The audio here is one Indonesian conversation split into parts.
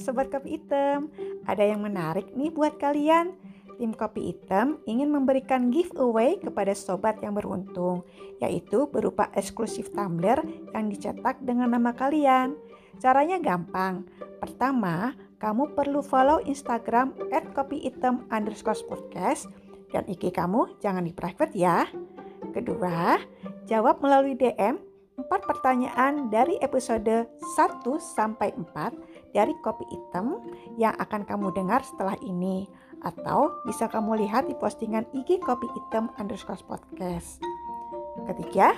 Sobat Kopi Hitam, ada yang menarik nih buat kalian. Tim Kopi Hitam ingin memberikan giveaway kepada sobat yang beruntung, yaitu berupa eksklusif tumbler yang dicetak dengan nama kalian. Caranya gampang. Pertama, kamu perlu follow Instagram at kopi underscore podcast dan IG kamu jangan di private ya. Kedua, jawab melalui DM 4 pertanyaan dari episode 1 sampai 4 dari Kopi Hitam yang akan kamu dengar setelah ini atau bisa kamu lihat di postingan IG Kopi Hitam underscore podcast. Ketiga,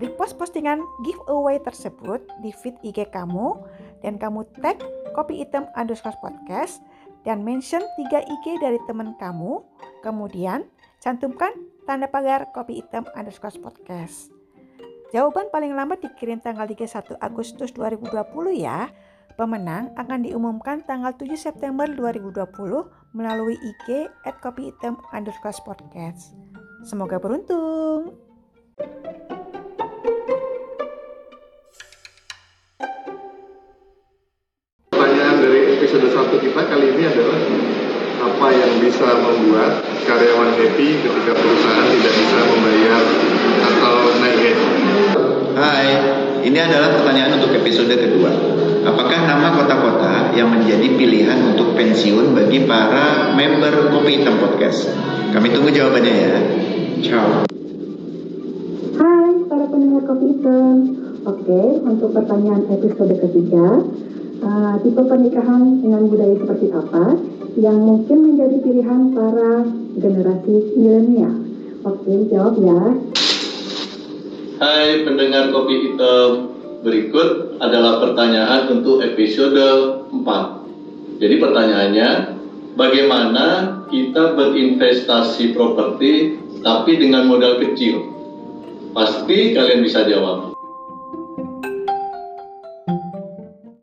repost postingan giveaway tersebut di feed IG kamu dan kamu tag Kopi Hitam underscore podcast dan mention 3 IG dari teman kamu, kemudian cantumkan tanda pagar Kopi Hitam underscore podcast. Jawaban paling lambat dikirim tanggal 31 Agustus 2020 ya. Pemenang akan diumumkan tanggal 7 September 2020 melalui IG at kopi underscore podcast. Semoga beruntung. Pertanyaan dari episode 1 kita kali ini adalah apa yang bisa membuat karyawan happy ketika perusahaan tidak bisa membayar ini adalah pertanyaan untuk episode kedua. Apakah nama kota-kota yang menjadi pilihan untuk pensiun bagi para member Kopi Hitam Podcast? Kami tunggu jawabannya ya. Ciao. Hai para pendengar Kopi Hitam. Oke, untuk pertanyaan episode ketiga, uh, tipe pernikahan dengan budaya seperti apa yang mungkin menjadi pilihan para generasi milenial? Oke, jawab ya. Hai pendengar kopi hitam, berikut adalah pertanyaan untuk episode 4. Jadi pertanyaannya, bagaimana kita berinvestasi properti tapi dengan modal kecil? Pasti kalian bisa jawab.